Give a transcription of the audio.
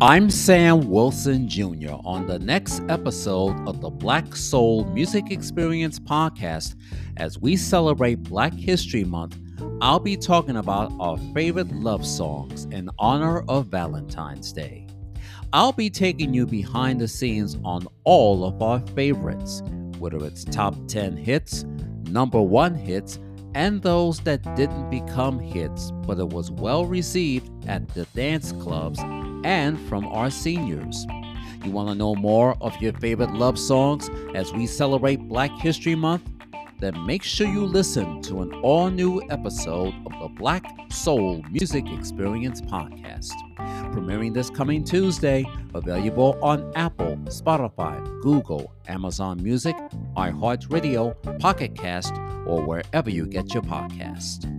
I'm Sam Wilson Jr. on the next episode of the Black Soul Music Experience podcast. As we celebrate Black History Month, I'll be talking about our favorite love songs in honor of Valentine's Day. I'll be taking you behind the scenes on all of our favorites, whether it's top 10 hits, number one hits, and those that didn't become hits, but it was well received at the dance clubs and from our seniors. You want to know more of your favorite love songs as we celebrate Black History Month? Then make sure you listen to an all new episode of the Black Soul Music Experience podcast. Premiering this coming Tuesday, available on Apple, Spotify, Google, Amazon Music, iHeartRadio, Pocket Cast, or wherever you get your podcast.